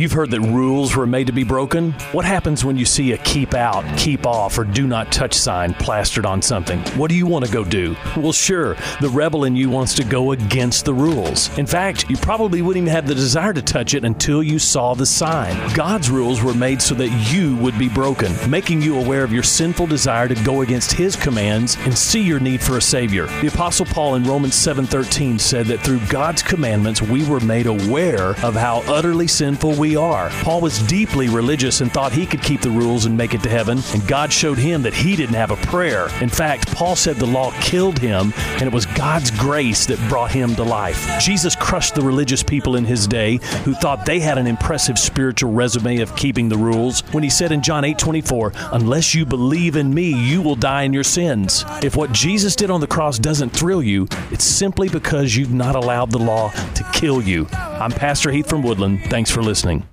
You've heard that rules were made to be broken. What happens when you see a keep out, keep off, or do not touch sign plastered on something? What do you want to go do? Well, sure, the rebel in you wants to go against the rules. In fact, you probably wouldn't even have the desire to touch it until you saw the sign. God's rules were made so that you would be broken, making you aware of your sinful desire to go against His commands and see your need for a Savior. The Apostle Paul in Romans 7:13 said that through God's commandments we were made aware of how utterly sinful we are. Paul was deeply religious and thought he could keep the rules and make it to heaven, and God showed him that he didn't have a prayer. In fact, Paul said the law killed him, and it was God's grace that brought him to life. Jesus crushed the religious people in his day who thought they had an impressive spiritual resume of keeping the rules when he said in John 8:24, "Unless you believe in me, you will die in your sins." If what Jesus did on the cross doesn't thrill you, it's simply because you've not allowed the law to kill you. I'm Pastor Heath from Woodland. Thanks for listening.